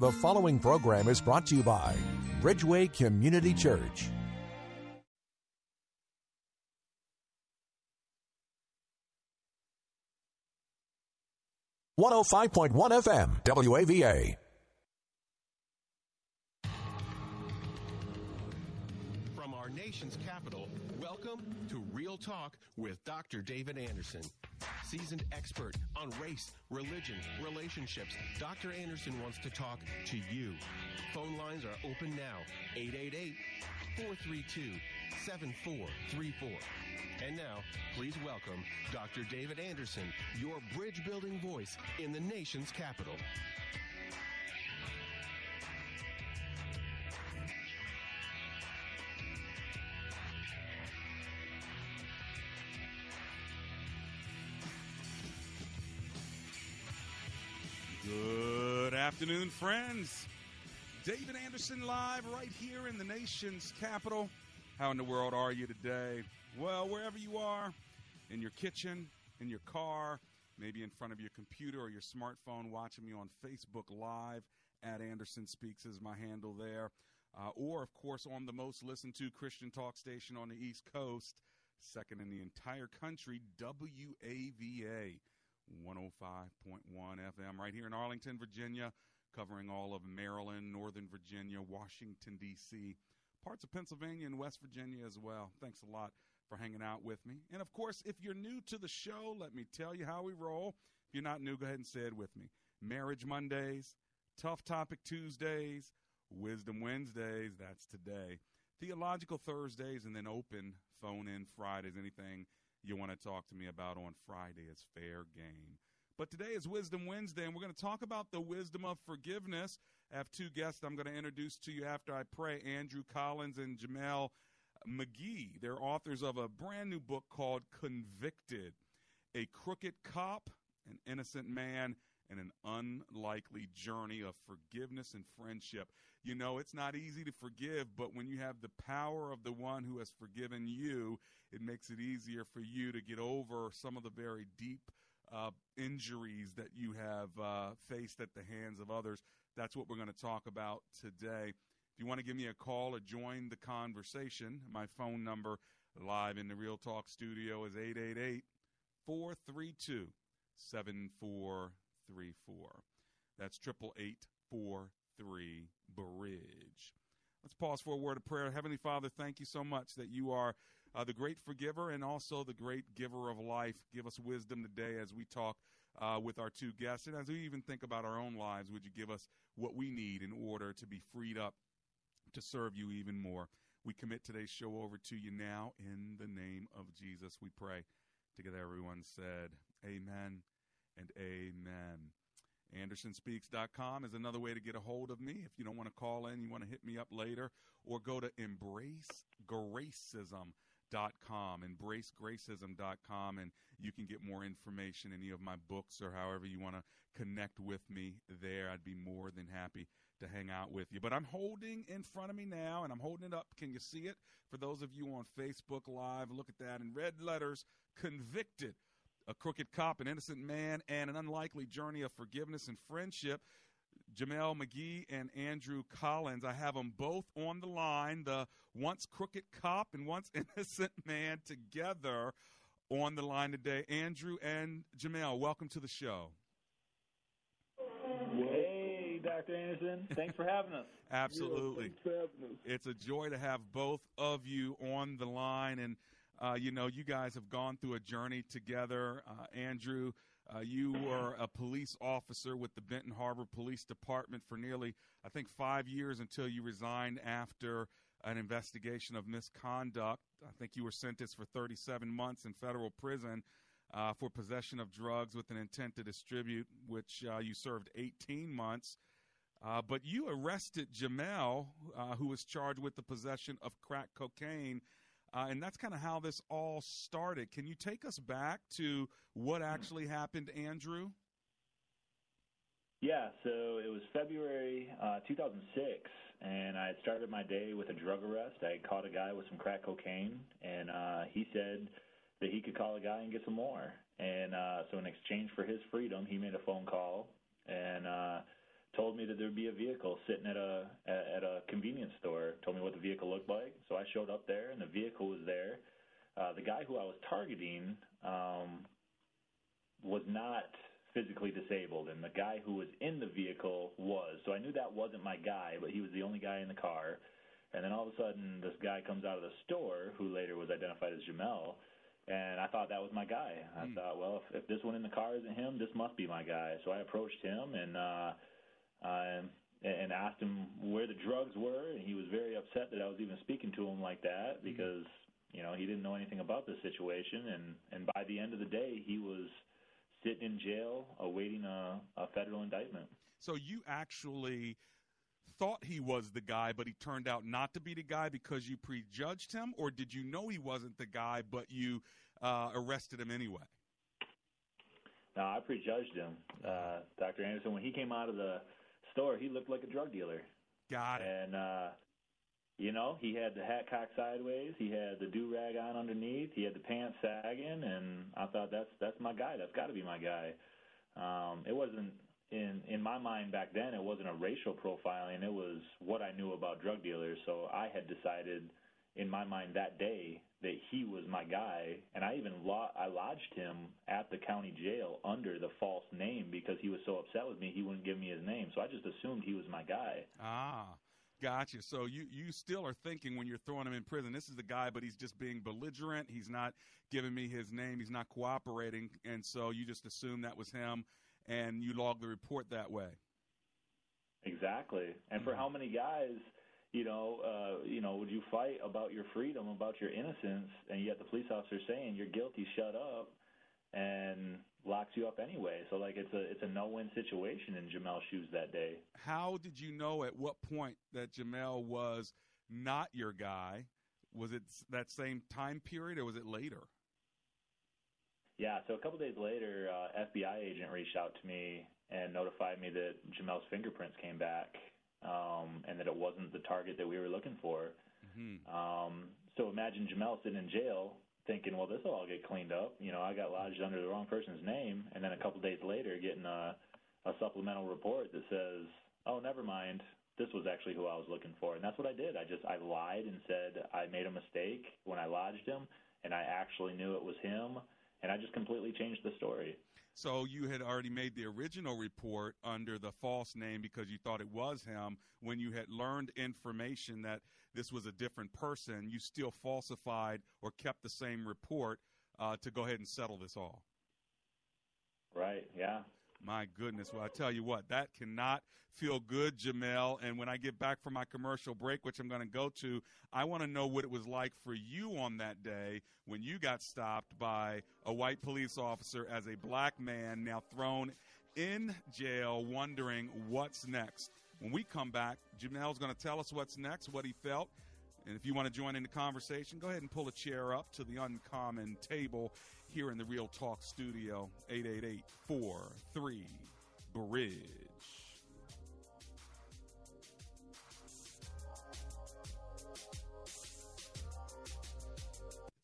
The following program is brought to you by Bridgeway Community Church. One hundred five point one FM WAVA. From our nation's capital, welcome to Real Talk with Dr. David Anderson. Seasoned expert on race, religion, relationships, Dr. Anderson wants to talk to you. Phone lines are open now 888 432 7434. And now, please welcome Dr. David Anderson, your bridge building voice in the nation's capital. Afternoon, friends. David Anderson live right here in the nation's capital. How in the world are you today? Well, wherever you are, in your kitchen, in your car, maybe in front of your computer or your smartphone, watching me on Facebook Live at Anderson Speaks is my handle there. Uh, or, of course, on the most listened to Christian talk station on the East Coast, second in the entire country, WAVA. 105.1 FM right here in Arlington, Virginia, covering all of Maryland, Northern Virginia, Washington, D.C., parts of Pennsylvania and West Virginia as well. Thanks a lot for hanging out with me. And of course, if you're new to the show, let me tell you how we roll. If you're not new, go ahead and say it with me. Marriage Mondays, Tough Topic Tuesdays, Wisdom Wednesdays, that's today. Theological Thursdays, and then open phone in Fridays. Anything you want to talk to me about on Friday is fair game. But today is Wisdom Wednesday, and we're going to talk about the wisdom of forgiveness. I have two guests I'm going to introduce to you after I pray Andrew Collins and Jameel McGee. They're authors of a brand new book called Convicted A Crooked Cop, an Innocent Man, and an Unlikely Journey of Forgiveness and Friendship. You know, it's not easy to forgive, but when you have the power of the one who has forgiven you, it makes it easier for you to get over some of the very deep uh, injuries that you have uh, faced at the hands of others. That's what we're going to talk about today. If you want to give me a call or join the conversation, my phone number live in the Real Talk studio is 888 432 7434. That's 888 43 Bridge. Let's pause for a word of prayer. Heavenly Father, thank you so much that you are uh, the great forgiver and also the great giver of life. Give us wisdom today as we talk uh, with our two guests. And as we even think about our own lives, would you give us what we need in order to be freed up to serve you even more? We commit today's show over to you now. In the name of Jesus, we pray. Together, everyone said, Amen and Amen. AndersonSpeaks.com is another way to get a hold of me. If you don't want to call in, you want to hit me up later, or go to EmbraceGracism.com, EmbraceGracism.com, and you can get more information, any of my books, or however you want to connect with me there. I'd be more than happy to hang out with you. But I'm holding in front of me now, and I'm holding it up. Can you see it? For those of you on Facebook Live, look at that in red letters convicted a crooked cop, an innocent man, and an unlikely journey of forgiveness and friendship. Jameel McGee and Andrew Collins. I have them both on the line, the once crooked cop and once innocent man together on the line today. Andrew and Jameel, welcome to the show. Hey, Dr. Anderson. Thanks for having us. Absolutely. It's a joy to have both of you on the line. And uh, you know, you guys have gone through a journey together. Uh, Andrew, uh, you were a police officer with the Benton Harbor Police Department for nearly, I think, five years until you resigned after an investigation of misconduct. I think you were sentenced for 37 months in federal prison uh, for possession of drugs with an intent to distribute, which uh, you served 18 months. Uh, but you arrested Jameel, who was charged with the possession of crack cocaine. Uh, and that's kind of how this all started. Can you take us back to what actually happened, Andrew? Yeah, so it was February uh, 2006, and I had started my day with a drug arrest. I caught a guy with some crack cocaine, and uh, he said that he could call a guy and get some more. And uh, so, in exchange for his freedom, he made a phone call and uh, told me that there'd be a vehicle sitting at a at a convenience store. Told me what the vehicle looked like. So I showed up there, and the vehicle was there. Uh, the guy who I was targeting um, was not physically disabled, and the guy who was in the vehicle was. So I knew that wasn't my guy, but he was the only guy in the car. And then all of a sudden, this guy comes out of the store, who later was identified as Jameel, and I thought that was my guy. I mm. thought, well, if, if this one in the car isn't him, this must be my guy. So I approached him and uh, uh, and asked him where the drugs were, and he was very upset that I was even speaking to him like that hmm. because you know he didn't know anything about the situation. And and by the end of the day, he was sitting in jail awaiting a, a federal indictment. So you actually thought he was the guy, but he turned out not to be the guy because you prejudged him, or did you know he wasn't the guy, but you uh, arrested him anyway? No, I prejudged him, uh, Dr. Anderson. When he came out of the store, he looked like a drug dealer. Got it. And uh, you know, he had the hat cocked sideways, he had the do rag on underneath, he had the pants sagging, and I thought that's that's my guy. That's got to be my guy. Um, it wasn't in in my mind back then it wasn't a racial profiling it was what i knew about drug dealers so i had decided in my mind that day that he was my guy and i even lo- i lodged him at the county jail under the false name because he was so upset with me he wouldn't give me his name so i just assumed he was my guy ah Gotcha. So you you still are thinking when you're throwing him in prison, this is the guy, but he's just being belligerent. He's not giving me his name. He's not cooperating, and so you just assume that was him and you log the report that way. Exactly. And for mm-hmm. how many guys, you know, uh, you know, would you fight about your freedom, about your innocence, and yet the police officer saying you're guilty, shut up, and locks you up anyway. So like it's a it's a no win situation in Jameel's shoes that day. How did you know at what point that Jameel was not your guy? Was it that same time period or was it later? Yeah, so a couple days later, uh, FBI agent reached out to me and notified me that Jameel's fingerprints came back um, and that it wasn't the target that we were looking for. Mm-hmm. Um, so imagine Jameel sitting in jail thinking, well, this will all get cleaned up. You know, I got lodged under the wrong person's name, and then a couple days later, getting a, a supplemental report that says, oh, never mind, this was actually who I was looking for, and that's what I did. I just I lied and said I made a mistake when I lodged him, and I actually knew it was him and I just completely changed the story. So you had already made the original report under the false name because you thought it was him. When you had learned information that this was a different person, you still falsified or kept the same report uh, to go ahead and settle this all. Right. Yeah. My goodness. Well, I tell you what, that cannot feel good, Jameel. And when I get back from my commercial break, which I'm going to go to, I want to know what it was like for you on that day when you got stopped by a white police officer as a black man now thrown in jail, wondering what's next. When we come back, Jameel's going to tell us what's next, what he felt. And if you want to join in the conversation, go ahead and pull a chair up to the uncommon table here in the Real Talk studio, 888 43 Bridge.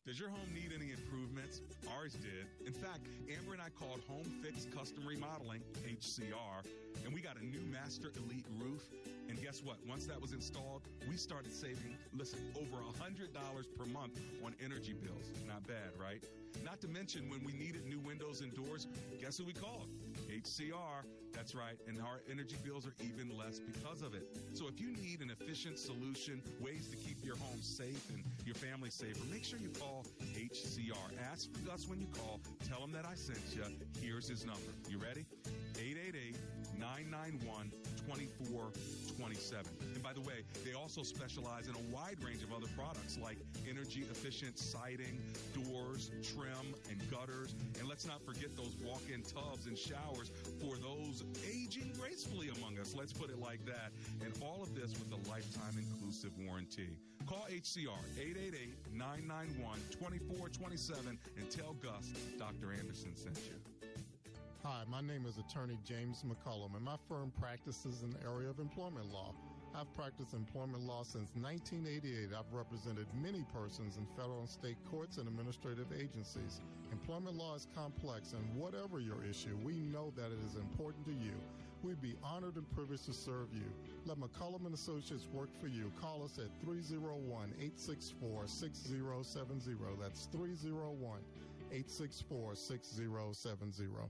Does your home need any improvements? Ours did. In fact, Amber and I called Home Fix Custom Remodeling, HCR, and we got a new Master Elite roof. And guess what? Once that was installed, we started saving, listen, over $100 per month on energy bills. Not bad, right? Not to mention when we needed new windows and doors, guess who we called? HCR. That's right. And our energy bills are even less because of it. So if you need an efficient solution, ways to keep your home safe and your family safer, make sure you call HCR. Ask for us when you call. Tell them that I sent you. Here's his number. You ready? 888 991 2427. And by the way, they also specialize in a wide range of other products like energy efficient siding, doors, trim, and gutters. And let's not forget those walk in tubs and showers for those aging gracefully among us. Let's put it like that. And all of this with a lifetime inclusive warranty. Call HCR 888 991 2427 and tell Gus Dr. Anderson sent you. Hi, my name is attorney James McCullum, and my firm practices in the area of employment law. I've practiced employment law since 1988. I've represented many persons in federal and state courts and administrative agencies. Employment law is complex, and whatever your issue, we know that it is important to you. We'd be honored and privileged to serve you. Let McCullum and Associates work for you. Call us at 301-864-6070. That's 301-864-6070.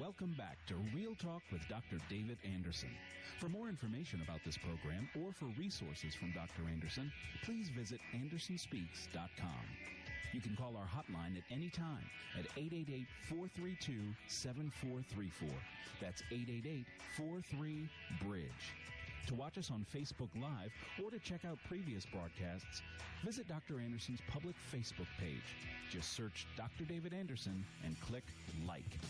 Welcome back to Real Talk with Dr. David Anderson. For more information about this program or for resources from Dr. Anderson, please visit AndersonSpeaks.com. You can call our hotline at any time at 888 432 7434. That's 888 43 Bridge. To watch us on Facebook Live or to check out previous broadcasts, visit Dr. Anderson's public Facebook page. Just search Dr. David Anderson and click like.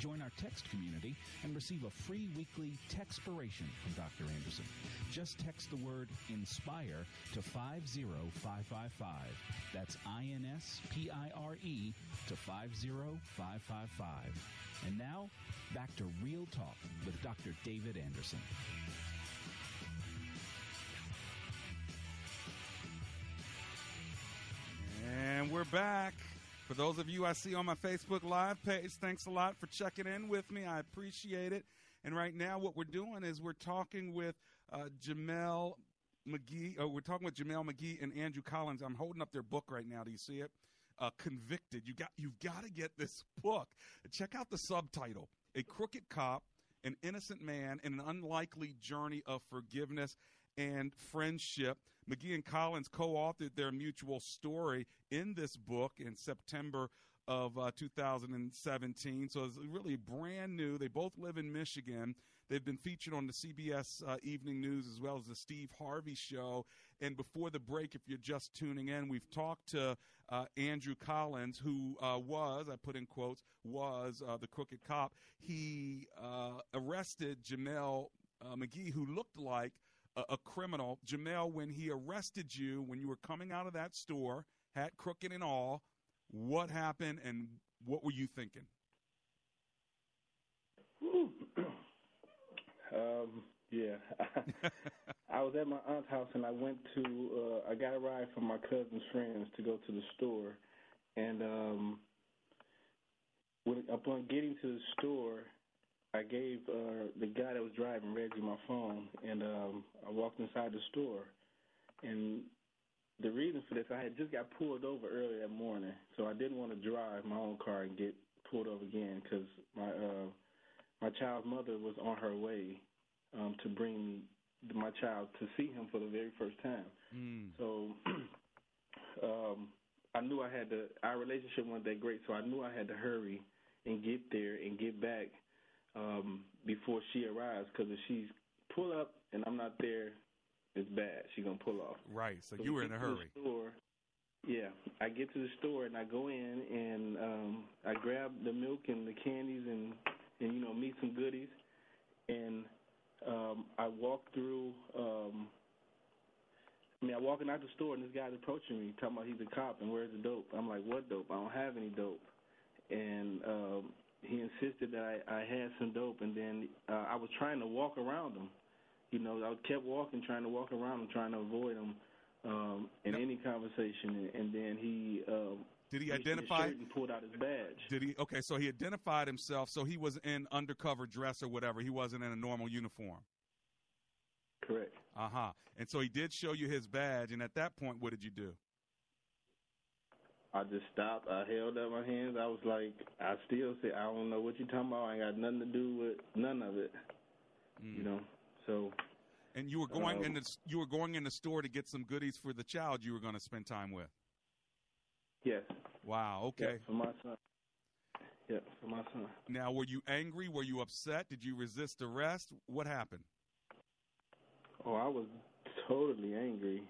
Join our text community and receive a free weekly Texpiration from Dr. Anderson. Just text the word INSPIRE to 50555. That's I N S P I R E to 50555. And now, back to Real Talk with Dr. David Anderson. And we're back. For those of you I see on my Facebook Live page, thanks a lot for checking in with me. I appreciate it. And right now, what we're doing is we're talking with uh, Jameel McGee. Uh, we're talking with Jameel McGee and Andrew Collins. I'm holding up their book right now. Do you see it? Uh, Convicted. You got. You've got to get this book. Check out the subtitle: A Crooked Cop, an Innocent Man, and an Unlikely Journey of Forgiveness and friendship. McGee and Collins co authored their mutual story in this book in September of uh, 2017. So it's really brand new. They both live in Michigan. They've been featured on the CBS uh, Evening News as well as the Steve Harvey Show. And before the break, if you're just tuning in, we've talked to uh, Andrew Collins, who uh, was, I put in quotes, was uh, the crooked cop. He uh, arrested Jameel McGee, who looked like a, a criminal. Jamel, when he arrested you, when you were coming out of that store, hat crooked and all, what happened and what were you thinking? um, yeah, I was at my aunt's house and I went to. Uh, I got a ride from my cousin's friends to go to the store, and um, when upon getting to the store, I gave uh, the guy that was driving Reggie my phone, and um, I walked inside the store. And the reason for this, I had just got pulled over early that morning, so I didn't want to drive my own car and get pulled over again because my uh, my child's mother was on her way um, to bring my child to see him for the very first time. Mm. So um, I knew I had to. Our relationship wasn't that great, so I knew I had to hurry and get there and get back um, before she arrives because if she's pull up and I'm not there, it's bad. She's gonna pull off. Right. So, so you were in a hurry. Store, yeah, I get to the store and I go in and um, I grab the milk and the candies and and you know meet some goodies, and um, I walk through. Um, I mean, I'm walking out the store and this guy's approaching me, talking about he's a cop and where's the dope. I'm like, what dope? I don't have any dope. And um, he insisted that I, I had some dope, and then uh, I was trying to walk around him. You know, I kept walking, trying to walk around him, trying to avoid him um, in any conversation, and then he. Um, did he identify? and pulled out his badge. Did he? Okay, so he identified himself. So he was in undercover dress or whatever. He wasn't in a normal uniform. Correct. Uh huh. And so he did show you his badge. And at that point, what did you do? I just stopped. I held up my hands. I was like, I still say, I don't know what you're talking about. I ain't got nothing to do with none of it. Mm. You know, so. And you were going um, in the you were going in the store to get some goodies for the child you were going to spend time with. Yes. Wow. Okay. Yes, for my son. Yeah, for my son. Now, were you angry? Were you upset? Did you resist arrest? What happened? Oh, I was totally angry.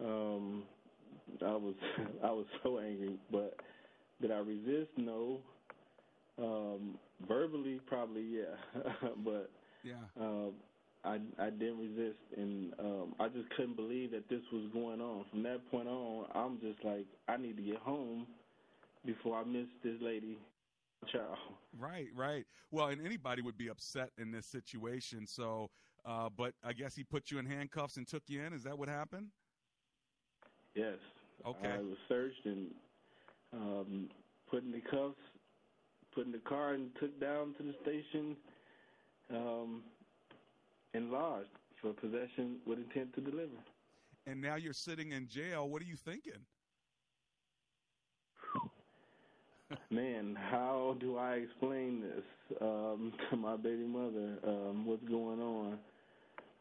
Um, I was I was so angry, but did I resist? No. Um, verbally, probably yeah, but yeah, uh, I I didn't resist, and um, I just couldn't believe that this was going on. From that point on, I'm just like, I need to get home before I miss this lady child. Right, right. Well, and anybody would be upset in this situation. So, uh, but I guess he put you in handcuffs and took you in. Is that what happened? Yes. Okay. I was searched and um, put in the cuffs, put in the car, and took down to the station um, and lodged for possession with intent to deliver. And now you're sitting in jail. What are you thinking? Man, how do I explain this um, to my baby mother? Um, what's going on?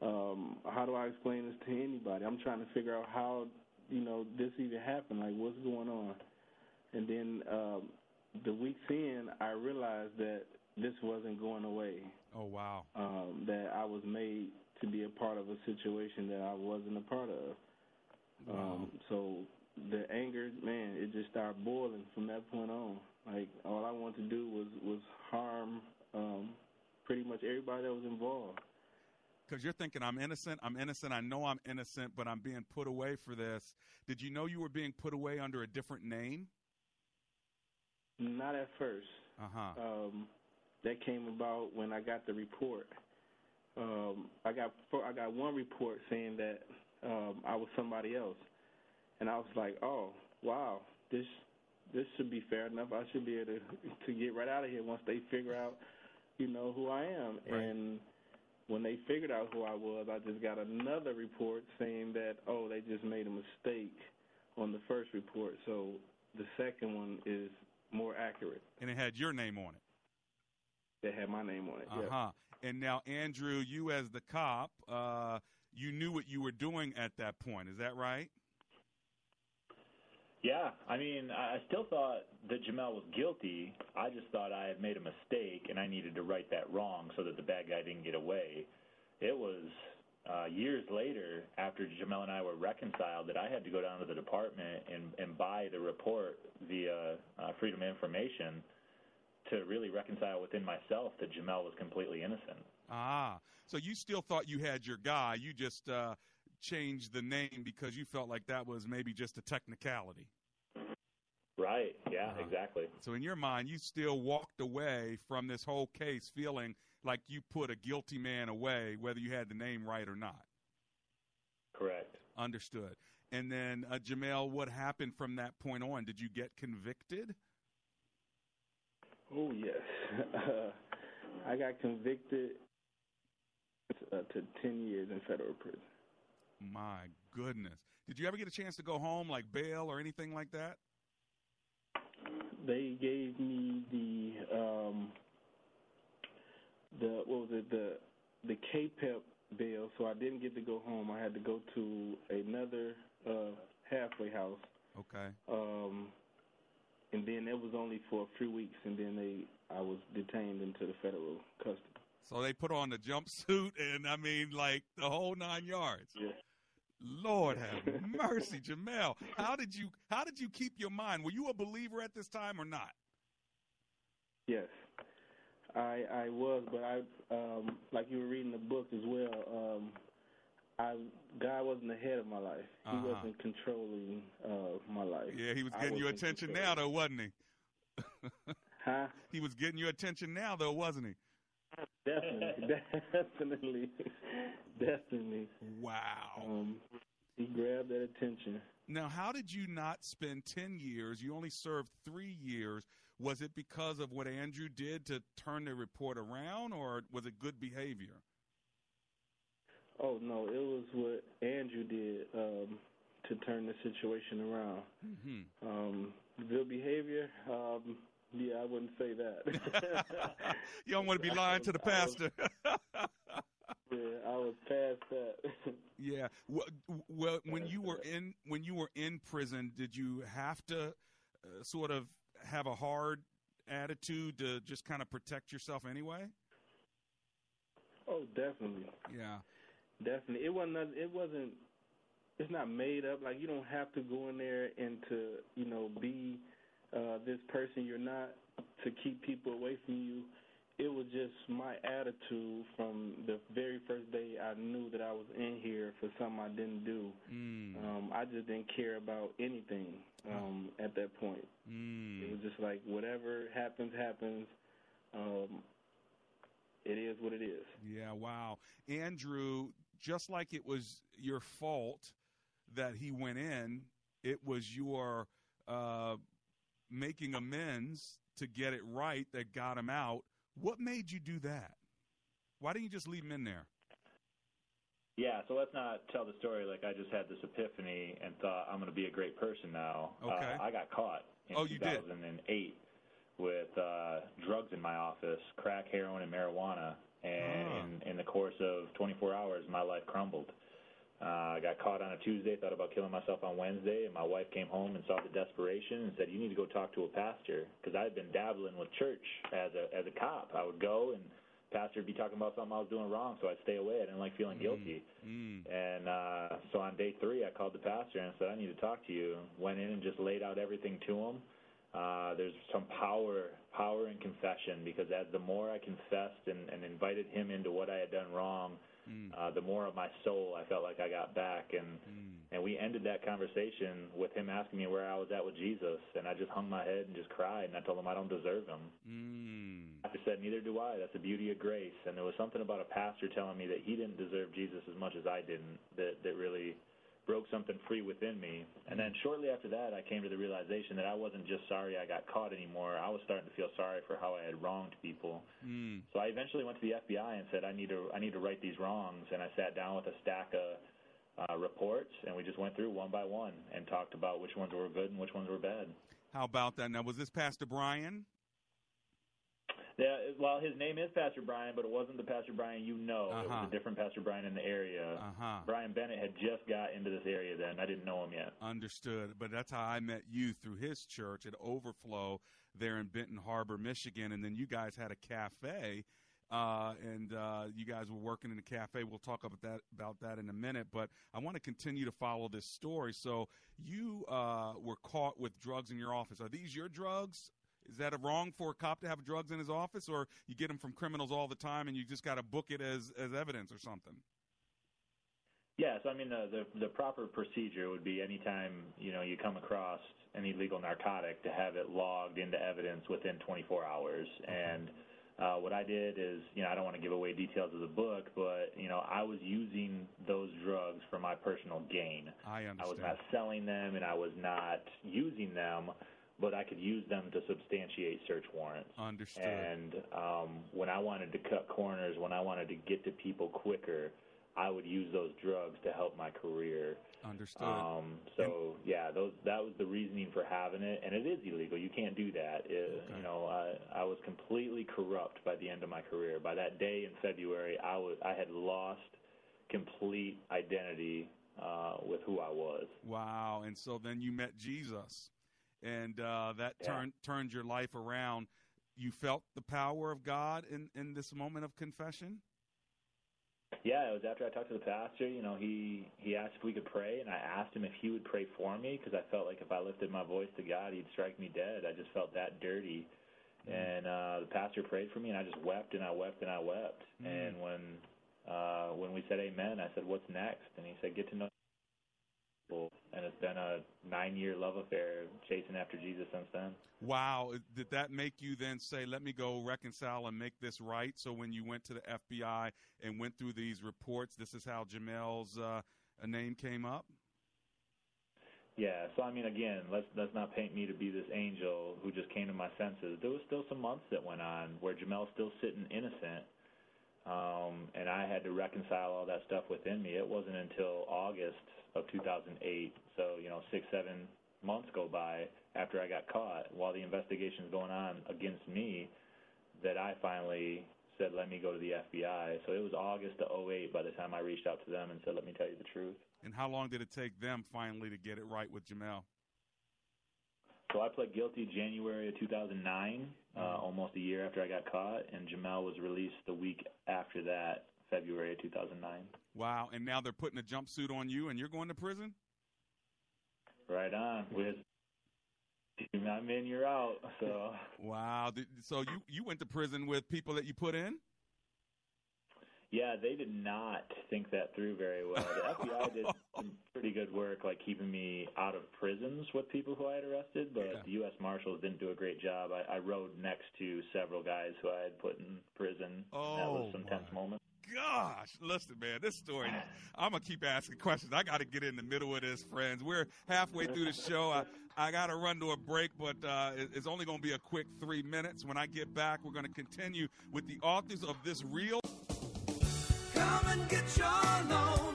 Um, how do I explain this to anybody? I'm trying to figure out how you know this even happened. Like, what's going on? And then um, the weeks in, I realized that this wasn't going away. Oh wow! Um, that I was made to be a part of a situation that I wasn't a part of. Wow. Um, so the anger, man, it just started boiling from that point on. Like all I wanted to do was was harm um, pretty much everybody that was involved. Because you're thinking, I'm innocent, I'm innocent, I know I'm innocent, but I'm being put away for this. Did you know you were being put away under a different name? Not at first. Uh huh. Um, that came about when I got the report. Um, I got I got one report saying that um, I was somebody else, and I was like, oh wow, this this should be fair enough. I should be able to to get right out of here once they figure out, you know, who I am. Right. And when they figured out who I was, I just got another report saying that oh, they just made a mistake on the first report, so the second one is more accurate. And it had your name on it. That had my name on it. Uh huh. And now, Andrew, you as the cop, uh, you knew what you were doing at that point. Is that right? Yeah, I mean, I still thought that Jameel was guilty. I just thought I had made a mistake and I needed to right that wrong so that the bad guy didn't get away. It was uh, years later, after Jameel and I were reconciled, that I had to go down to the department and, and buy the report via uh, Freedom of Information to really reconcile within myself that Jameel was completely innocent. Ah, so you still thought you had your guy. You just uh, changed the name because you felt like that was maybe just a technicality. Right. Yeah, Uh-huh. exactly. So in your mind, you still walked away from this whole case feeling like you put a guilty man away, whether you had the name right or not. Correct. Understood. And then, uh, Jameel, what happened from that point on? Did you get convicted? Oh yes, uh, I got convicted uh, to ten years in federal prison. My goodness. Did you ever get a chance to go home, like bail or anything like that? They gave me the um, the what was it the the KPEP bail, so I didn't get to go home. I had to go to another uh, halfway house. Okay. Um, and then it was only for a few weeks, and then they I was detained into the federal custody. So they put on the jumpsuit and I mean, like the whole nine yards. Yeah. Lord have mercy, Jameel. How did you how did you keep your mind? Were you a believer at this time or not? Yes, I I was, but I um like you were reading the book as well. Um, I God wasn't ahead of my life. He Uh-huh. wasn't controlling uh my life. Yeah, he was getting your attention now though, wasn't he? Huh? He was getting your attention now though, wasn't he? Definitely, definitely, definitely. Wow. Um, he grabbed that attention. Now, how did you not spend 10 years? You only served three years. Was it because of what Andrew did to turn the report around, or was it good behavior? Oh no, it was what Andrew did um, to turn the situation around. Mm-hmm. Um, good behavior. Um, yeah, I wouldn't say that. you don't want to be lying to the pastor. yeah, I was past that. yeah. Well, well, when you were in when you were in prison, did you have to uh, sort of have a hard attitude to just kind of protect yourself anyway? Oh, definitely. Yeah. Definitely. It wasn't. It wasn't. It's not made up. Like you don't have to go in there and to you know be uh, this person you're not to keep people away from you. It was just my attitude from the very first day I knew that I was in here for something I didn't do. Mm. Um, I just didn't care about anything um, at that point. Mm. It was just like whatever happens, happens. Um, it is what it is. Yeah, wow. Andrew, just like it was your fault that he went in, it was your uh, making amends to get it right that got him out. What made you do that? Why didn't you just leave him in there? Yeah, so let's not tell the story like I just had this epiphany and thought I'm going to be a great person now. Okay. Uh, I got caught in Oh, you did? 2008 with uh, drugs in my office, crack, heroin, and marijuana. And Ah. in, in the course of 24 hours, my life crumbled. Uh, I got caught on a Tuesday, thought about killing myself on Wednesday, and my wife came home and saw the desperation and said, "You need to go talk to a pastor," because I had been dabbling with church as a as a cop. I would go and pastor would be talking about something I was doing wrong, so I'd stay away. I didn't like feeling guilty. Mm. And uh, so on day three, I called the pastor and said, I need to talk to you. Went in and just laid out everything to him. Uh, there's some power, power in confession because as the more I confessed and, and invited him into what I had done wrong, Mm. uh, the more of my soul I felt like I got back. And Mm. and we ended that conversation with him asking me where I was at with Jesus, and I just hung my head and just cried, and I told him I don't deserve him. Mm. I said, neither do I. That's the beauty of grace. And there was something about a pastor telling me that he didn't deserve Jesus as much as I didn't that, that really broke something free within me. And then shortly after that, I came to the realization that I wasn't just sorry I got caught anymore. I was starting to feel sorry for how I had wronged people. Mm. So I eventually went to the FBI and said, I need to, I need to right these wrongs. And I sat down with a stack of uh, reports, and we just went through one by one and talked about which ones were good and which ones were bad. How about that? Now, was this Pastor Brian? Yeah, well, his name is Pastor Brian, but it wasn't the Pastor Brian you know. It Uh-huh. was a different Pastor Brian in the area. Uh-huh. Brian Bennett had just got into this area then. I didn't know him yet. Understood. But that's how I met you through his church at Overflow there in Benton Harbor, Michigan. And then you guys had a cafe. Uh, and uh, you guys were working in the cafe. We'll talk about that about that in a minute. But I want to continue to follow this story. So you uh, were caught with drugs in your office. Are these your drugs? Is that a wrong for a cop to have drugs in his office, or you get them from criminals all the time, and you just got to book it as as evidence or something? Yes, I mean the, the the proper procedure would be anytime you know you come across an illegal narcotic to have it logged into evidence within 24 hours. And uh, what I did is, you know, I don't want to give away details of the book, but you know, I was using those drugs for my personal gain. I understand. I was not selling them, and I was not using them, but I could use them to substantiate search warrants. Understood. And um, when I wanted to cut corners, when I wanted to get to people quicker, I would use those drugs to help my career. Understood. Um, so yeah, those that was the reasoning for having it, and it is illegal. You can't do that. It, You know, I, I was completely corrupt by the end of my career. By that day in February, I was I had lost complete identity uh, with who I was. Wow. And so then you met Jesus, and uh, that Yeah. turned turned your life around. You felt the power of God in, in this moment of confession? Yeah, it was after I talked to the pastor. You know, he he asked if we could pray, and I asked him if he would pray for me because I felt like if I lifted my voice to God, he'd strike me dead. I just felt that dirty. And uh, the pastor prayed for me, and I just wept and I wept and I wept. And when uh, when we said Amen, I said, "What's next?" And he said, "Get to know." People." And it's been a nine-year love affair, chasing after Jesus since then. Wow. Did that make you then say, let me go reconcile and make this right? So when you went to the FBI and went through these reports, this is how Jameel's uh, name came up? Yeah, so I mean, again, let's let's not paint me to be this angel who just came to my senses. There was still some months that went on where Jameel's still sitting innocent, um, and I had to reconcile all that stuff within me. It wasn't until August of 2008, so you know, six seven months go by after I got caught while the investigation's going on against me, that I finally said, "Let me go to the FBI." So it was August of 08 by the time I reached out to them and said, "Let me tell you the truth." And how long did it take them finally to get it right with Jameel? So I pled guilty January of 2009, uh, almost a year after I got caught, and Jameel was released the week after that, February of 2009. Wow! And now they're putting a jumpsuit on you, and you're going to prison. Right on. With I'm in, you're out. So. Wow. So you you went to prison with people that you put in? Yeah, they did not think that through very well. The FBI did some pretty good work, like keeping me out of prisons with people who I had arrested, but yeah. the U.S. Marshals didn't do a great job. I, I rode next to several guys who I had put in prison. Oh, that was some tense oh, moments. Gosh, listen, man, this story. I'm gonna keep asking questions. I got to get in the middle of this, friends. We're halfway through the show. I, I got to run to a break, but uh, it's only going to be a quick three minutes. When I get back, we're going to continue with the authors of this real. Come and get your loan.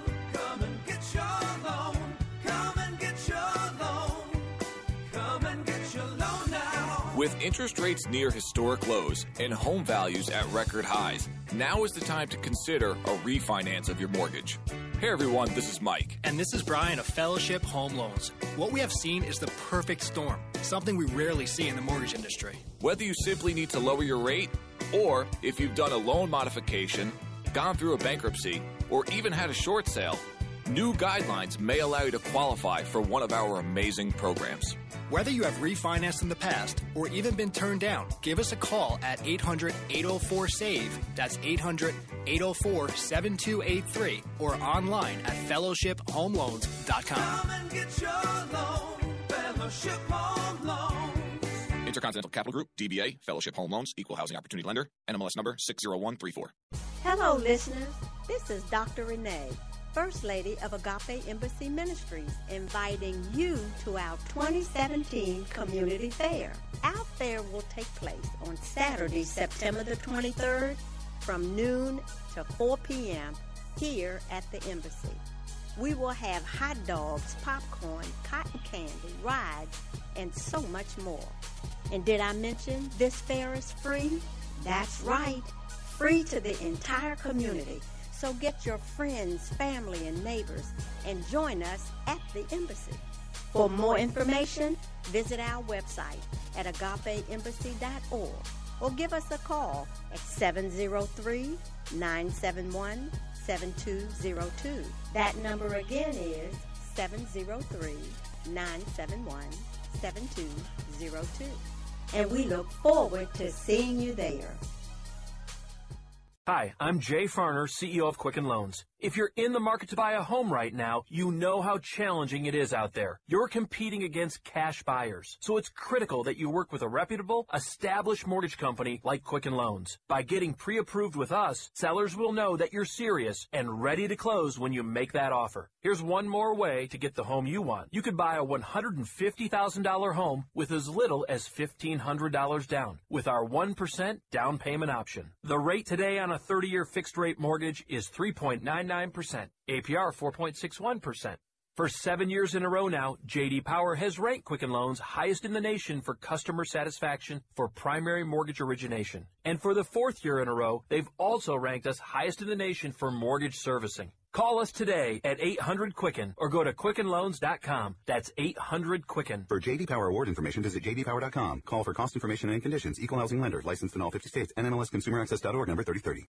With interest rates near historic lows and home values at record highs, now is the time to consider a refinance of your mortgage. Hey everyone, this is Mike. And this is Brian of Fellowship Home Loans. What we have seen is the perfect storm, something we rarely see in the mortgage industry. Whether you simply need to lower your rate, or if you've done a loan modification gone through a bankruptcy, or even had a short sale, new guidelines may allow you to qualify for one of our amazing programs. Whether you have refinanced in the past or even been turned down, give us a call at 800 804 SAVE. That's 800 804 7283 or online at fellowshiphomeloans.com. Come and get your loan, Fellowship Home Loans. Intercontinental Capital Group, DBA, Fellowship Home Loans, Equal Housing Opportunity Lender, NMLS number 60134. Hello, listeners. This is Dr. Renee, First Lady of Agape Embassy Ministries, inviting you to our 2017 Community Fair. Our fair will take place on Saturday, September the 23rd from noon to 4 p.m. here at the Embassy. We will have hot dogs, popcorn, cotton candy, rides, and so much more. And did I mention this fair is free? That's right, free to the entire community. So get your friends, family, and neighbors and join us at the embassy. For more information, visit our website at agapeembassy.org or give us a call at 703 971 7202. That number again is 703 971 7202 and we look forward to seeing you there. Hi, I'm Jay Farner, CEO of Quicken Loans. If you're in the market to buy a home right now, you know how challenging it is out there. You're competing against cash buyers. So it's critical that you work with a reputable, established mortgage company like Quicken Loans. By getting pre-approved with us, sellers will know that you're serious and ready to close when you make that offer. Here's one more way to get the home you want. You could buy a $150,000 home with as little as $1,500 down with our 1% down payment option. The rate today on a 30-year fixed rate mortgage is 3.99 9%, APR 4.61%. For seven years in a row now, JD Power has ranked Quicken Loans highest in the nation for customer satisfaction for primary mortgage origination. And for the fourth year in a row, they've also ranked us highest in the nation for mortgage servicing. Call us today at 800 Quicken or go to QuickenLoans.com. That's 800 Quicken. For JD Power award information, visit JDPower.com. Call for cost information and conditions. Equal housing lender. Licensed in all 50 states. NMLSConsumerAccess.org number 3030.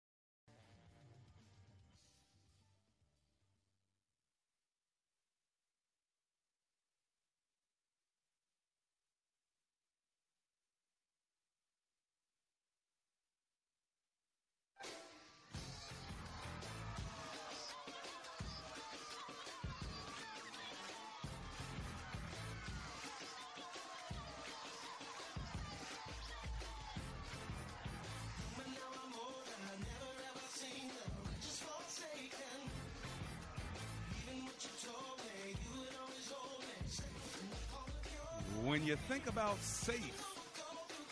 About safe,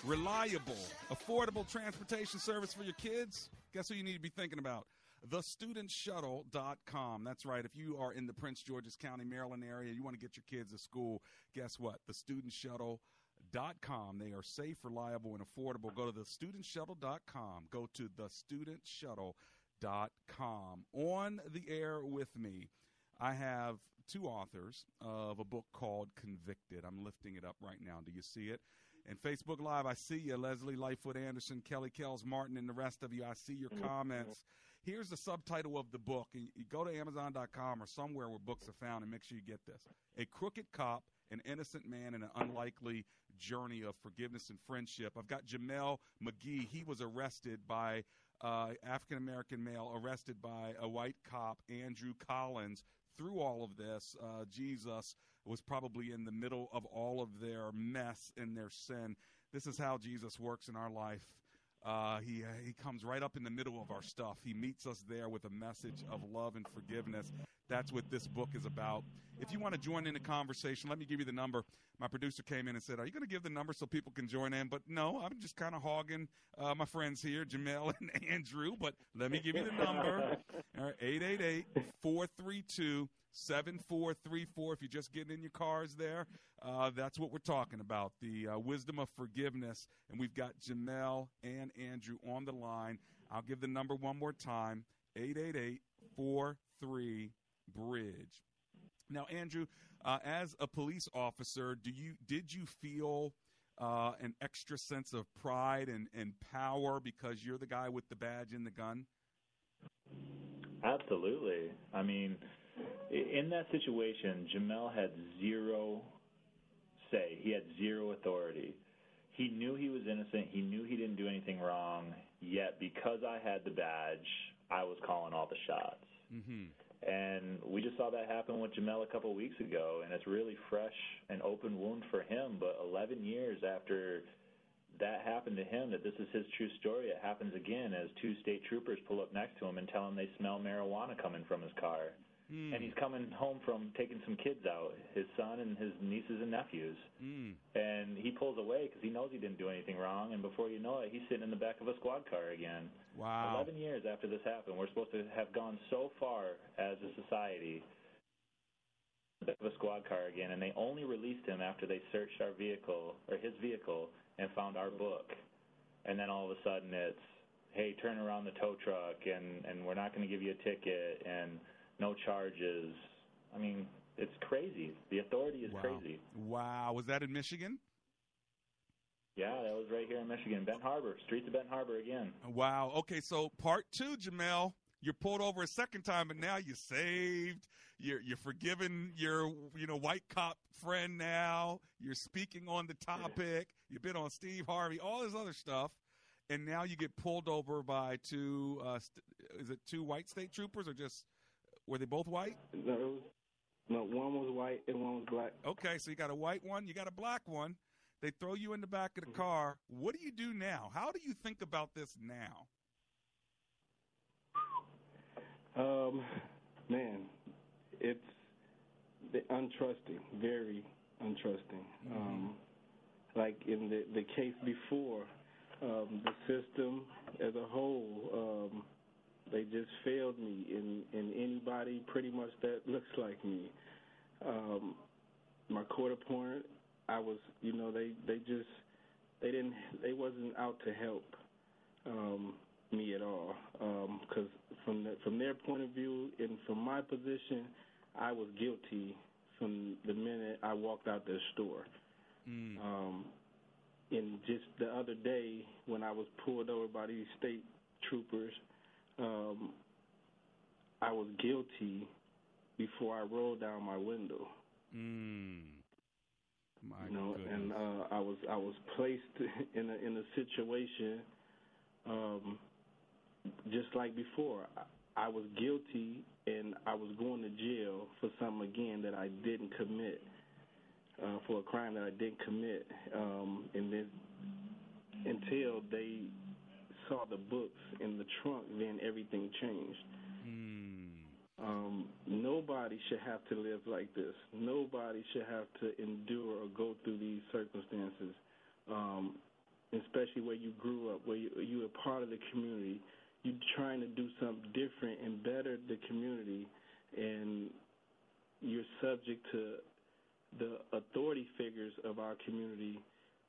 reliable, affordable transportation service for your kids, guess who you need to be thinking about? TheStudentShuttle.com. That's right. If you are in the Prince George's County, Maryland area, you want to get your kids to school, guess what? TheStudentShuttle.com. They are safe, reliable, and affordable. Go to TheStudentShuttle.com. Go to TheStudentShuttle.com. On the air with me, I have two authors of a book called Convicted. I'm lifting it up right now. Do you see it? And Facebook Live, I see you, Leslie Lightfoot Anderson, Kelly Kells Martin, and the rest of you. I see your comments. Here's the subtitle of the book. And you go to Amazon.com or somewhere where books are found and make sure you get this. A crooked cop, an innocent man, and an unlikely journey of forgiveness and friendship. I've got Jameel McGee. He was arrested by uh, African American male arrested by a white cop, Andrew Collins. Through all of this, uh, Jesus was probably in the middle of all of their mess and their sin. This is how Jesus works in our life. Uh, he he comes right up in the middle of our stuff. He meets us there with a message of love and forgiveness. That's what this book is about. If you want to join in the conversation, let me give you the number. My producer came in and said, "Are you going to give the number so people can join in?" But no, I'm just kind of hogging uh, my friends here, Jameel and Andrew. But let me give you the number. All right, 888 432 7434. If you're just getting in your cars there, uh, that's what we're talking about the uh, wisdom of forgiveness. And we've got Jameel and Andrew on the line. I'll give the number one more time 888 43 Bridge. Now, Andrew, uh, as a police officer, do you did you feel uh, an extra sense of pride and, and power because you're the guy with the badge and the gun? Absolutely. I mean, in that situation, Jameel had zero say. He had zero authority. He knew he was innocent. He knew he didn't do anything wrong. Yet, because I had the badge, I was calling all the shots. Mm-hmm. And we just saw that happen with Jameel a couple of weeks ago, and it's really fresh and open wound for him. But 11 years after that happened to him, that this is his true story, it happens again as two state troopers pull up next to him and tell him they smell marijuana coming from his car. Hmm. And he's coming home from taking some kids out, his son and his nieces and nephews. Mm. And he pulls away because he knows he didn't do anything wrong. And before you know it, he's sitting in the back of a squad car again. Wow. 11 years after this happened, we're supposed to have gone so far as a society. back of a squad car again, and they only released him after they searched our vehicle or his vehicle and found our book. And then all of a sudden, it's hey, turn around the tow truck, and and we're not going to give you a ticket, and no charges. I mean, it's crazy. The authority is Wow. crazy. Wow. Was that in Michigan? Yeah, that was right here in Michigan, Benton Harbor, streets of Benton Harbor again. Wow. Okay, so part two, Jameel, you're pulled over a second time, but now you're saved. You're you're forgiven your you know white cop friend now. You're speaking on the topic. You've been on Steve Harvey, all this other stuff, and now you get pulled over by two. Uh, st- is it two white state troopers or just were they both white? No, no, one was white and one was black. Okay, so you got a white one, you got a black one. They throw you in the back of the car. What do you do now? How do you think about this now? Um, man, it's the untrusting, very untrusting. Um, like in the the case before, um, the system as a whole, um, they just failed me in in anybody pretty much that looks like me. Um, my court appointed, I was, you know, they they just they didn't they wasn't out to help um, me at all because from the, from their point of view and from my position, I was guilty from the minute I walked out the store. Um, and just the other day when I was pulled over by these state troopers, um, I was guilty before I rolled down my window. Mm. My you know, goodness. and uh, I was I was placed in a in a situation um, just like before. I, I was guilty, and I was going to jail for something again that I didn't commit, uh, for a crime that I didn't commit, um, and then until they saw the books in the trunk, then everything changed. Um, nobody should have to live like this. Nobody should have to endure or go through these circumstances, um, especially where you grew up, where you, you were part of the community. You're trying to do something different and better the community, and you're subject to the authority figures of our community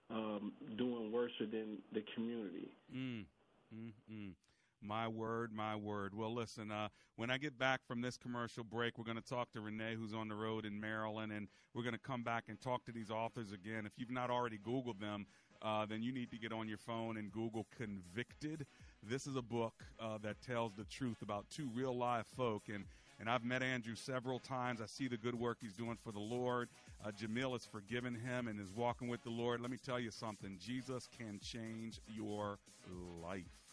um, doing worse than the community. Mm, mm, mm. My word, my word. Well, listen, uh, when I get back from this commercial break, we're going to talk to Renee, who's on the road in Maryland, and we're going to come back and talk to these authors again. If you've not already Googled them, uh, then you need to get on your phone and Google Convicted. This is a book uh, that tells the truth about two real live folk. And, and I've met Andrew several times. I see the good work he's doing for the Lord. Uh, Jameel has forgiven him and is walking with the Lord. Let me tell you something Jesus can change your life.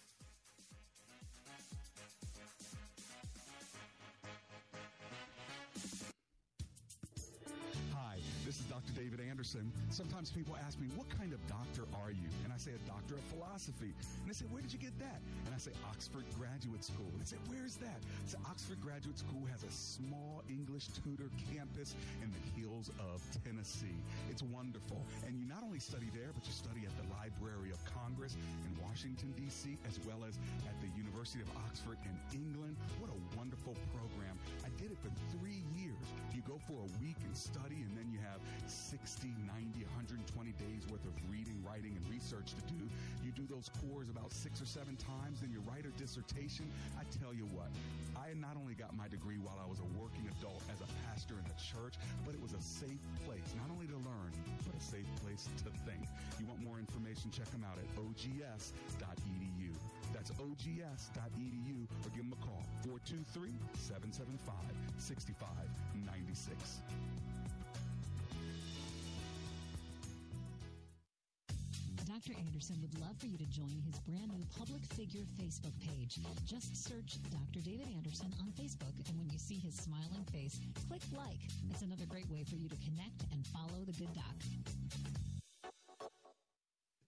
Dr. David Anderson. Sometimes people ask me, What kind of doctor are you? And I say, A doctor of philosophy. And they say, Where did you get that? And I say, Oxford Graduate School. And they say, Where's that? Say, Oxford Graduate School has a small English Tudor campus in the hills of Tennessee. It's wonderful. And you not only study there, but you study at the Library of Congress in Washington, D.C., as well as at the University of Oxford in England. What a wonderful program. I did it for three years. You go for a week and study, and then you have 60, 90, 120 days worth of reading, writing, and research to do. You do those cores about six or seven times, then you write a dissertation. I tell you what, I not only got my degree while I was a working adult as a pastor in a church, but it was a safe place, not only to learn, but a safe place to think. You want more information? Check them out at ogs.edu. That's ogs.edu or give them a call 423 775 6596. Dr. Anderson would love for you to join his brand new public figure Facebook page. Just search Dr. David Anderson on Facebook, and when you see his smiling face, click like. It's another great way for you to connect and follow the good doc.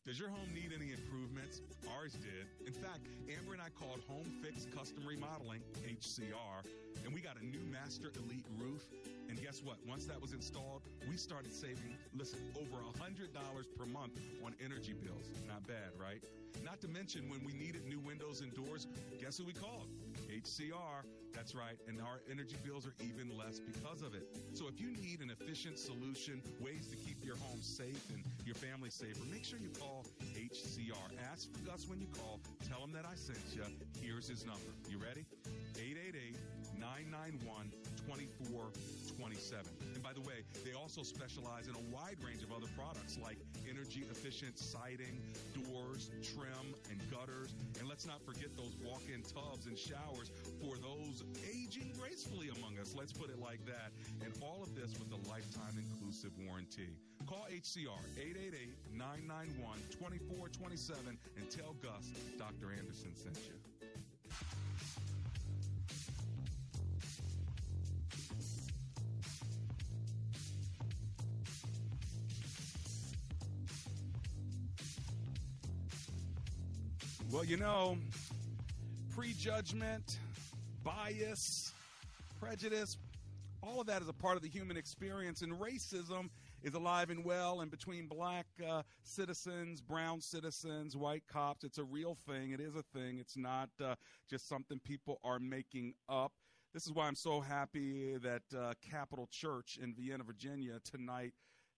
Does your home need any improvements? Ours did. In fact, Amber and I called Home Fix Custom Remodeling, HCR, and we got a new Master Elite roof. And guess what? Once that was installed, we started saving, listen, over $100 per month on energy bills. Not bad, right? Not to mention when we needed new windows and doors, guess who we called? HCR. That's right. And our energy bills are even less because of it. So if you need an efficient solution, ways to keep your home safe and your family safer, make sure you call HCR. Ask for Gus when you call. Tell him that I sent you. Here's his number. You ready? 888 991 2427. And by the way, they also specialize in a wide range of other products like energy efficient siding, doors, trim, and gutters. And let's not forget those walk in tubs and showers for those aging gracefully among us. Let's put it like that. And all of this with a lifetime inclusive warranty. Call HCR 888 991 2427 and tell Gus Dr. Anderson sent you. Well, you know, prejudgment, bias, prejudice, all of that is a part of the human experience, and racism is alive and well. And between black uh, citizens, brown citizens, white cops, it's a real thing. It is a thing. It's not uh, just something people are making up. This is why I'm so happy that uh, Church in Vienna, Virginia, tonight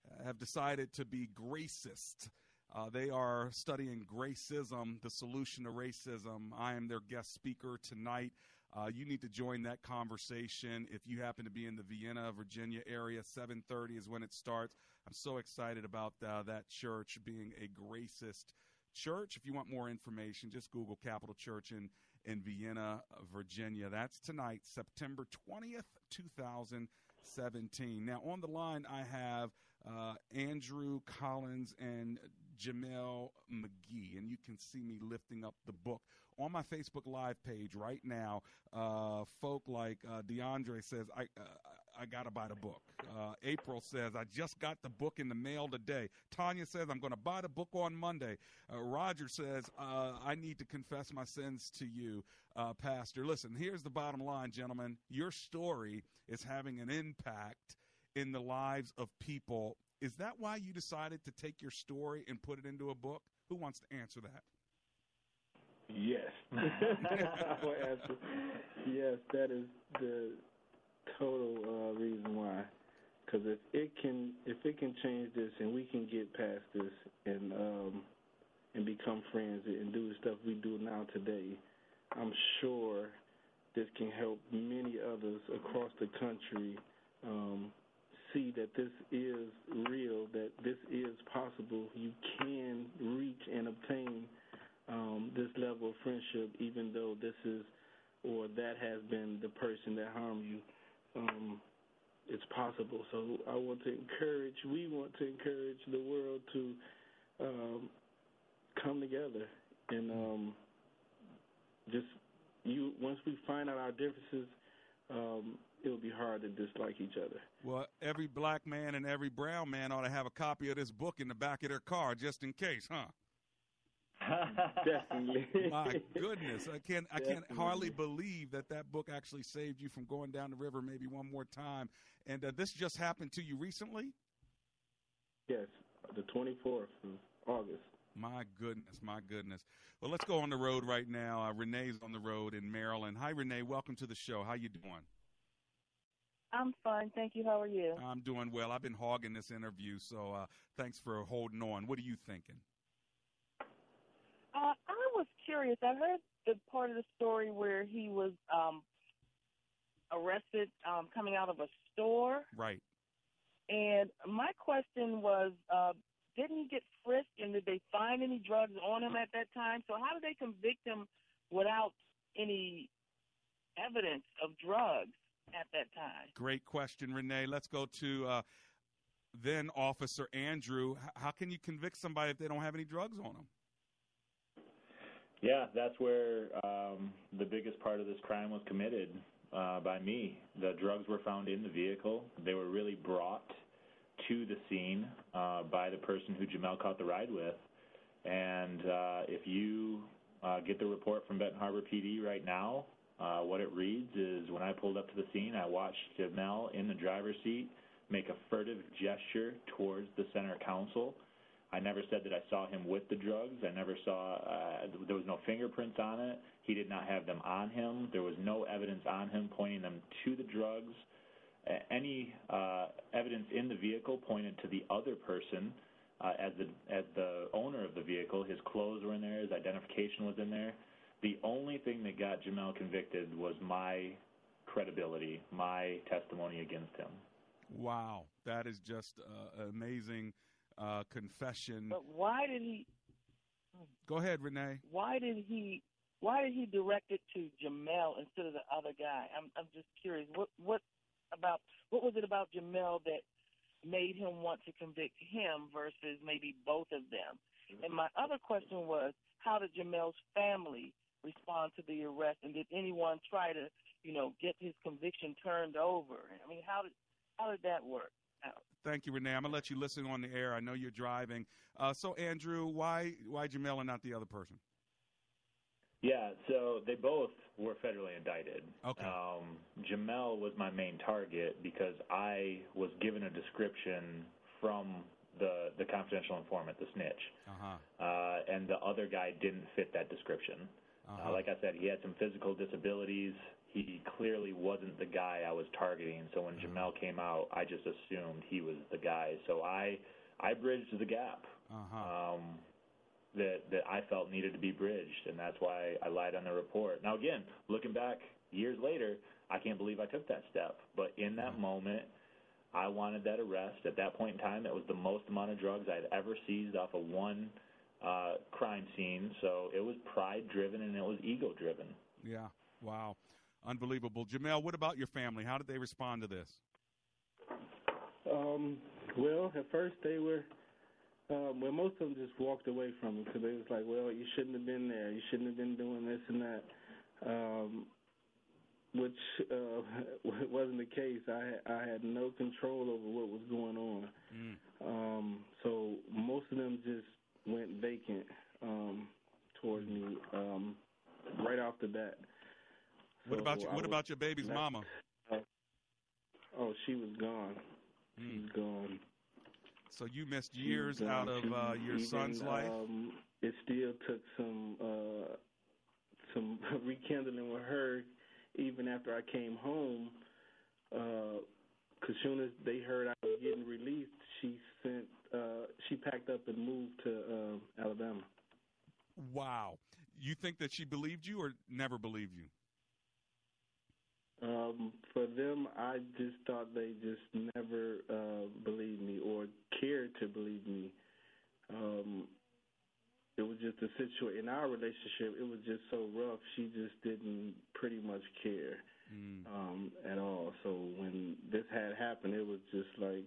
uh, have decided to be gracist. Uh, they are studying Gracism, the solution to racism. I am their guest speaker tonight. Uh, you need to join that conversation if you happen to be in the Vienna, Virginia area. 7:30 is when it starts. I'm so excited about uh, that church being a gracist church. If you want more information, just Google Capital Church in in Vienna, Virginia. That's tonight, September 20th, 2017. Now on the line, I have uh, Andrew Collins and Jameel McGee, and you can see me lifting up the book on my Facebook Live page right now. Uh, folk like uh, DeAndre says, "I uh, I gotta buy the book." Uh, April says, "I just got the book in the mail today." Tanya says, "I'm going to buy the book on Monday." Uh, Roger says, uh, "I need to confess my sins to you, Pastor." Listen, here's the bottom line, gentlemen. Your story is having an impact in the lives of people is that why you decided to take your story and put it into a book? Who wants to answer that? Yes. I will answer. Yes, that is the total uh, reason why. Because if it can, if it can change this, and we can get past this, and um, and become friends and do the stuff we do now today, I'm sure this can help many others across the country um, see that this is real, that this is possible. You can reach and obtain um, this level of friendship, even though this is or that has been the person that harmed you. Um, it's possible. So I want to encourage. We want to encourage the world to um, come together and um, just you. Once we find out our differences, um, it'll be hard to dislike each other. Well, every black man and every brown man ought to have a copy of this book in the back of their car just in case, huh? Definitely. My goodness, I can't I can't Definitely. hardly believe that that book actually saved you from going down the river maybe one more time. And uh, this just happened to you recently? Yes, the 24th of August. My goodness, my goodness. Well, let's go on the road right now. Uh, Renee's on the road in Maryland. Hi, Renee. Welcome to the show. How you doing? I'm fine, thank you. How are you? I'm doing well. I've been hogging this interview, so uh, thanks for holding on. What are you thinking? Uh, I was curious. I heard the part of the story where he was um, arrested um, coming out of a store, Right. and my question was, uh, didn't he get frisked, and did they find any drugs on him at that time? So how did they convict him without any evidence of drugs at that time? Great question, Renee. Let's go to uh, then Officer Andrew. H- how can you convict somebody if they don't have any drugs on them? Yeah, that's where um, the biggest part of this crime was committed uh, by me. The drugs were found in the vehicle. They were really brought to the scene uh, by the person who Jameel caught the ride with. And uh, if you uh, get the report from Benton Harbor PD right now, uh, what it reads is when I pulled up to the scene, I watched Jameel in the driver's seat make a furtive gesture towards the center console. I never said that I saw him with the drugs. I never saw, uh, there was no fingerprints on it. He did not have them on him. There was no evidence on him pointing them to the drugs. Any uh, evidence in the vehicle pointed to the other person uh, as the as the owner of the vehicle. His clothes were in there. His identification was in there. The only thing that got Jameel convicted was my credibility, my testimony against him. Wow, that is just uh, an amazing uh, confession. But why did he? Go ahead, Renee. Why did he? Why did he direct it to Jameel instead of the other guy? I'm I'm just curious. What what about what was it about Jameel that made him want to convict him versus maybe both of them? And my other question was, how did Jameel's family respond to the arrest, and did anyone try to, you know, get his conviction turned over? I mean, how did how did that work out? Thank you, Renee. I'm gonna let you listen on the air. I know you're driving. Uh, so, Andrew, why why Jameel and not the other person? Yeah, so they both were federally indicted. Okay. Um, Jameel was my main target because I was given a description from the the confidential informant, the snitch, Uh-huh. uh, and the other guy didn't fit that description. Uh-huh. Uh, like I said, he had some physical disabilities. He clearly wasn't the guy I was targeting. So when Jameel came out, I just assumed he was the guy. So I I bridged the gap Uh-huh. um, that that I felt needed to be bridged, and that's why I lied on the report. Now again, looking back years later, I can't believe I took that step. But in that moment, I wanted that arrest. At that point in time, it was the most amount of drugs I'd ever seized off of one crime scene. So it was pride driven and it was ego driven. Yeah. Wow. Unbelievable. Jameel, what about your family? How did they respond to this? Um, well, at first they were, um, well, most of them just walked away from it because they was like, well, you shouldn't have been there. You shouldn't have been doing this and that. Um, which uh, wasn't the case. I I had no control over what was going on. Mm. Um, so most of them just went vacant um, towards me um, right off the bat. What So about you, what was about your baby's mama? Oh, she was gone. She's gone. So you missed years out of uh, your even, son's life. Um, it still took some uh, some rekindling with her, even after I came home. Uh, Because soon as they heard I was getting released, she sent uh, she packed up and moved to uh, Alabama. Wow. You think that she believed you or never believed you? Um, for them, I just thought they just never uh, believed me or cared to believe me. Um, it was just a situation in our relationship. It was just so rough. She just didn't pretty much care um, at all. So when this had happened, it was just like,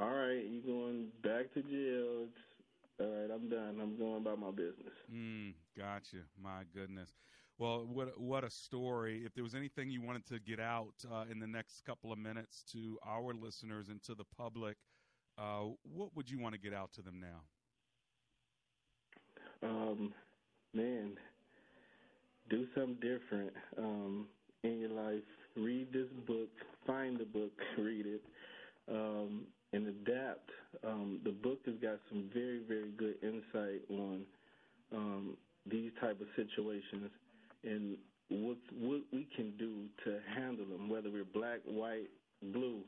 all right, you going back to jail. It's all right. I'm done. I'm going about my business. Mm, gotcha. My goodness. Well, what what a story! If there was anything you wanted to get out uh, in the next couple of minutes to our listeners and to the public, uh, what would you want to get out to them now? Um, man, do something different um, in your life. Read this book. Find the book. Read it. Um, and adapt. Um, the book has got some very, very good insight on um, these type of situations and what what we can do to handle them, whether we're black, white, blue.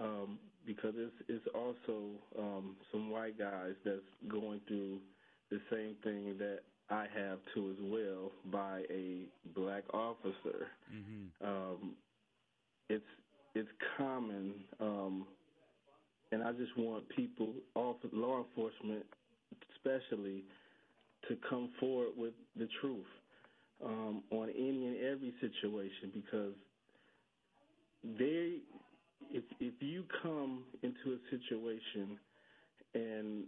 Um, because it's it's also um, some white guys that's going through the same thing that I have too as well by a black officer. Mm-hmm. Um, it's it's common, um, and I just want people, law enforcement especially, to come forward with the truth um, on any and every situation because they, if if you come into a situation and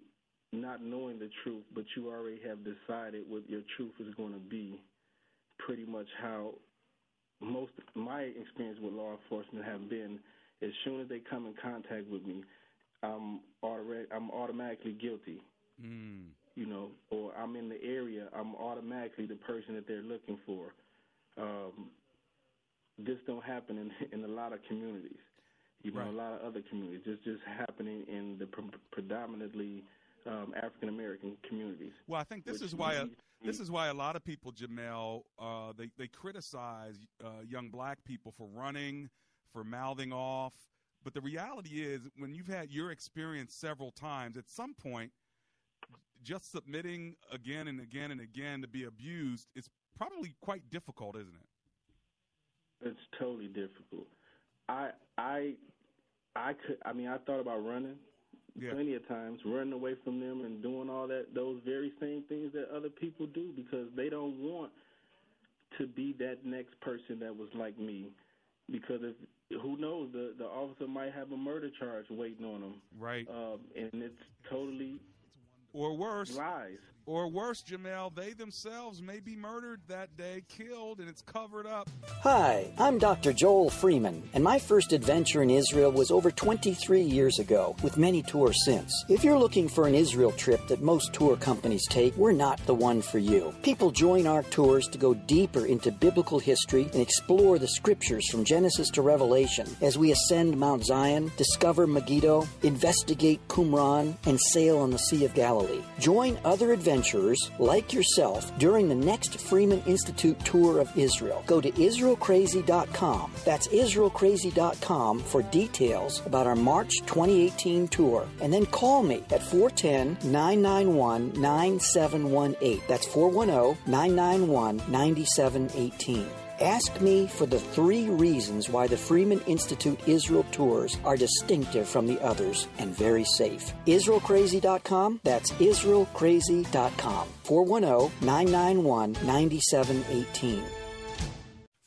not knowing the truth, but you already have decided what your truth is going to be, pretty much how most my experience with law enforcement have been. As soon as they come in contact with me, I'm already I'm automatically guilty. Mm. You know, or I'm in the area, I'm automatically the person that they're looking for. Um, this don't happen in in a lot of communities. You know, Right. a lot of other communities. It's just happening in the pre- predominantly um, African American communities. Well, I think this is why a, this is why a lot of people, Jameel, uh, they they criticize uh, young black people for running, for mouthing off. But the reality is, when you've had your experience several times, at some point, just submitting again and again and again to be abused is probably quite difficult, isn't it? It's totally difficult. I I I could. I mean, I thought about running plenty of times, running away from them and doing all that those very same things that other people do because they don't want to be that next person that was like me. Because if who knows, the the officer might have a murder charge waiting on him. Right. Um, and it's totally or worse lies. Or worse, Jameel, they themselves may be murdered that day, killed, and it's covered up. Hi, I'm Dr. Joel Freeman, and my first adventure in Israel was over 23 years ago, with many tours since. If you're looking for an Israel trip that most tour companies take, we're not the one for you. People join our tours to go deeper into biblical history and explore the scriptures from Genesis to Revelation as we ascend Mount Zion, discover Megiddo, investigate Qumran, and sail on the Sea of Galilee. Join other adventurers like yourself during the next Freeman Institute tour of Israel. Go to IsraelCrazy.com. That's IsraelCrazy.com for details about our March 2018 tour. And then call me at 410 991 9718. That's 410 991 9718. Ask me for the three reasons why the Freeman Institute Israel tours are distinctive from the others and very safe. IsraelCrazy.com, that's IsraelCrazy.com. 410 991 9718.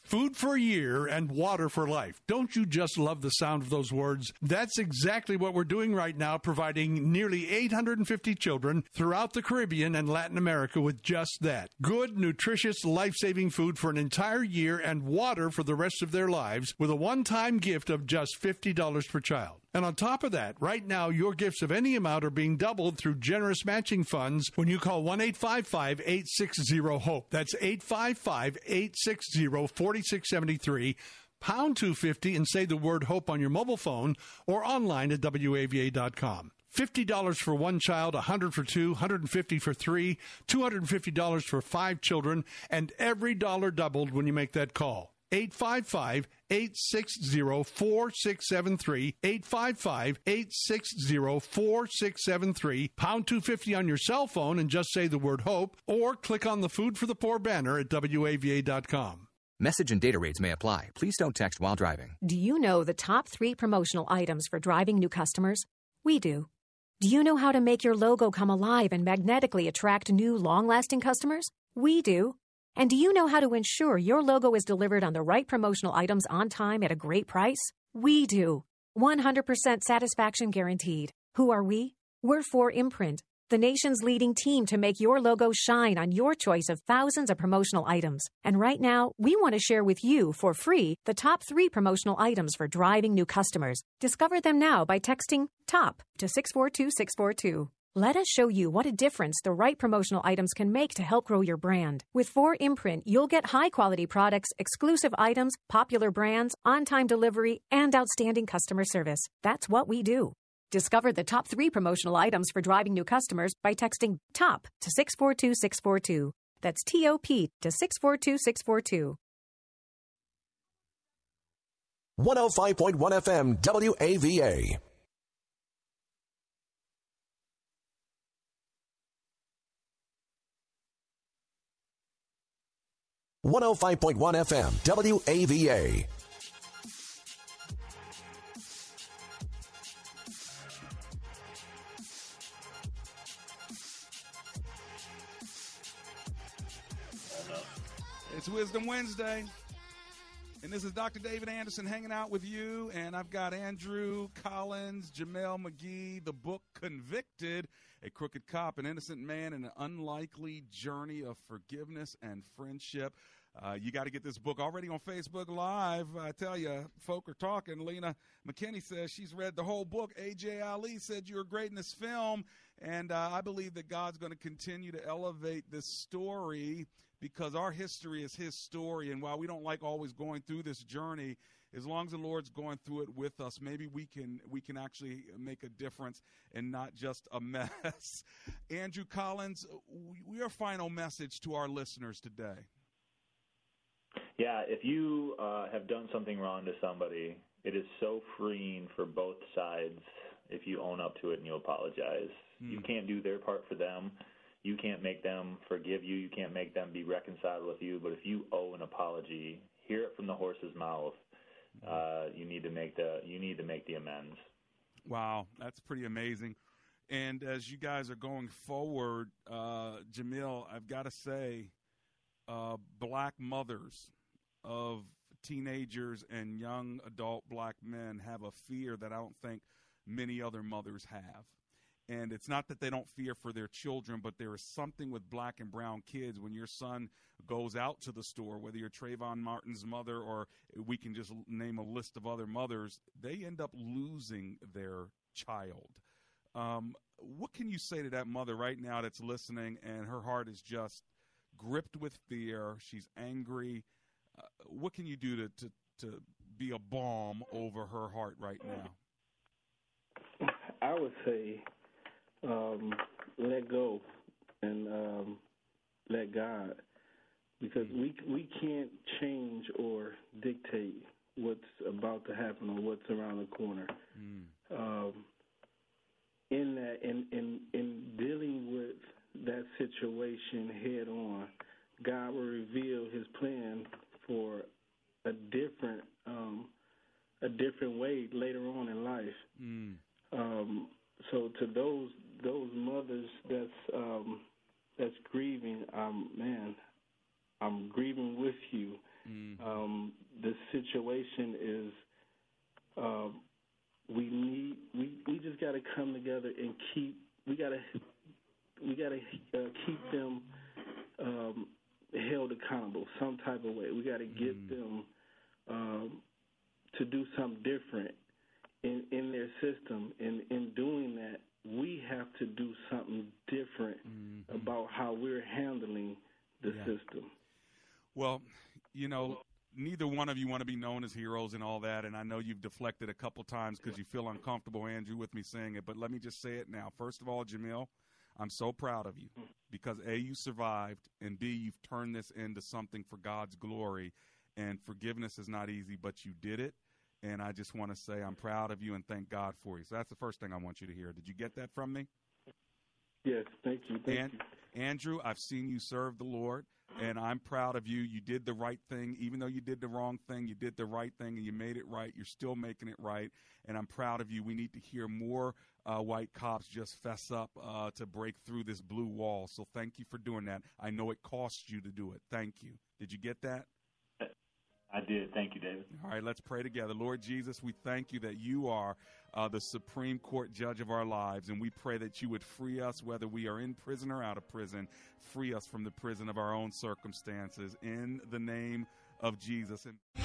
Food for a year and water for life. Don't you just love the sound of those words? That's exactly what we're doing right now, providing nearly 850 children throughout the Caribbean and Latin America with just that. Good, nutritious, life saving food for an entire year and water for the rest of their lives with a one time gift of just $50 per child. And on top of that, right now, your gifts of any amount are being doubled through generous matching funds when you call 1 855 860 HOPE. That's 855 860 4673, pound 250, and say the word HOPE on your mobile phone or online at WAVA.com. $50 for one child, 100 for two, 150 for three, $250 for five children, and every dollar doubled when you make that call. 855 860 4673. 855 860 4673. Pound 250 on your cell phone and just say the word HOPE or click on the Food for the Poor banner at WAVA.com. Message and data rates may apply. Please don't text while driving. Do you know the top three promotional items for driving new customers? We do. Do you know how to make your logo come alive and magnetically attract new, long lasting customers? We do. And do you know how to ensure your logo is delivered on the right promotional items on time at a great price? We do. 100% satisfaction guaranteed. Who are we? We're 4imprint, the nation's leading team to make your logo shine on your choice of thousands of promotional items. And right now, we want to share with you for free the top three promotional items for driving new customers. Discover them now by texting TOP to 642642. Let us show you what a difference the right promotional items can make to help grow your brand. With 4imprint, you'll get high quality products, exclusive items, popular brands, on time delivery, and outstanding customer service. That's what we do. Discover the top three promotional items for driving new customers by texting TOP to 642642. That's TOP to 642642. 105.1 FM WAVA. One hundred five point one FM WAVA. It's Wisdom Wednesday. And this is Dr. David Anderson hanging out with you. And I've got Andrew Collins, Jameel McGee, the book Convicted, a crooked cop, an innocent man, and an unlikely journey of forgiveness and friendship. Uh, you got to get this book already on Facebook Live. I tell you, folk are talking. Lena McKinney says she's read the whole book. AJ Ali said you were great in this film. And uh, I believe that God's going to continue to elevate this story because our history is his story. And while we don't like always going through this journey, as long as the Lord's going through it with us, maybe we can we can actually make a difference and not just a mess. Andrew Collins, your final message to our listeners today. Yeah, if you uh, have done something wrong to somebody, it is so freeing for both sides if you own up to it and you apologize. Mm. You can't do their part for them you can't make them forgive you. You can't make them be reconciled with you. But if you owe an apology, hear it from the horse's mouth. Uh, you need to make the you need to make the amends. Wow, that's pretty amazing. And as you guys are going forward, uh, Jameel, I've got to say, uh, black mothers of teenagers and young adult black men have a fear that I don't think many other mothers have. And it's not that they don't fear for their children, but there is something with black and brown kids when your son goes out to the store, whether you're Trayvon Martin's mother or we can just name a list of other mothers, they end up losing their child. Um, what can you say to that mother right now that's listening and her heart is just gripped with fear? She's angry. Uh, what can you do to, to, to be a balm over her heart right now? I would say um, let go and um, let God, because we we can't change or dictate what's about to happen or what's around the corner. Mm. Um, in that, in in in dealing with that situation head on, God will reveal His plan for a different um, a different way later on in life. Mm. Um, so to those those mothers that's um, that's grieving, um, man, I'm grieving with you. Mm-hmm. Um, the situation is um, we need we we just got to come together and keep we got to we got to uh, keep them um, held accountable some type of way. We got to get mm-hmm. them um, to do something different in in their system. And in doing that, we have to do something different mm-hmm. about how we're handling the yeah. system. Well, you know, neither one of you want to be known as heroes and all that, and I know you've deflected a couple times because you feel uncomfortable, Andrew, with me saying it. But let me just say it now. First of all, Jameel, I'm so proud of you because A, you survived, and B, you've turned this into something for God's glory. And forgiveness is not easy, but you did it. And I just want to say I'm proud of you and thank God for you. So that's the first thing I want you to hear. Did you get that from me? Yes, thank you. Thank and, you. Andrew, I've seen you serve the Lord. And I'm proud of you. You did the right thing. Even though you did the wrong thing, you did the right thing and you made it right. You're still making it right. And I'm proud of you. We need to hear more uh, white cops just fess up uh, to break through this blue wall. So thank you for doing that. I know it cost you to do it. Thank you. Did you get that? I did. Thank you, David. All right, let's pray together. Lord Jesus, we thank you that you are uh, the Supreme Court judge of our lives, and we pray that you would free us, whether we are in prison or out of prison, free us from the prison of our own circumstances. In the name of Jesus. And-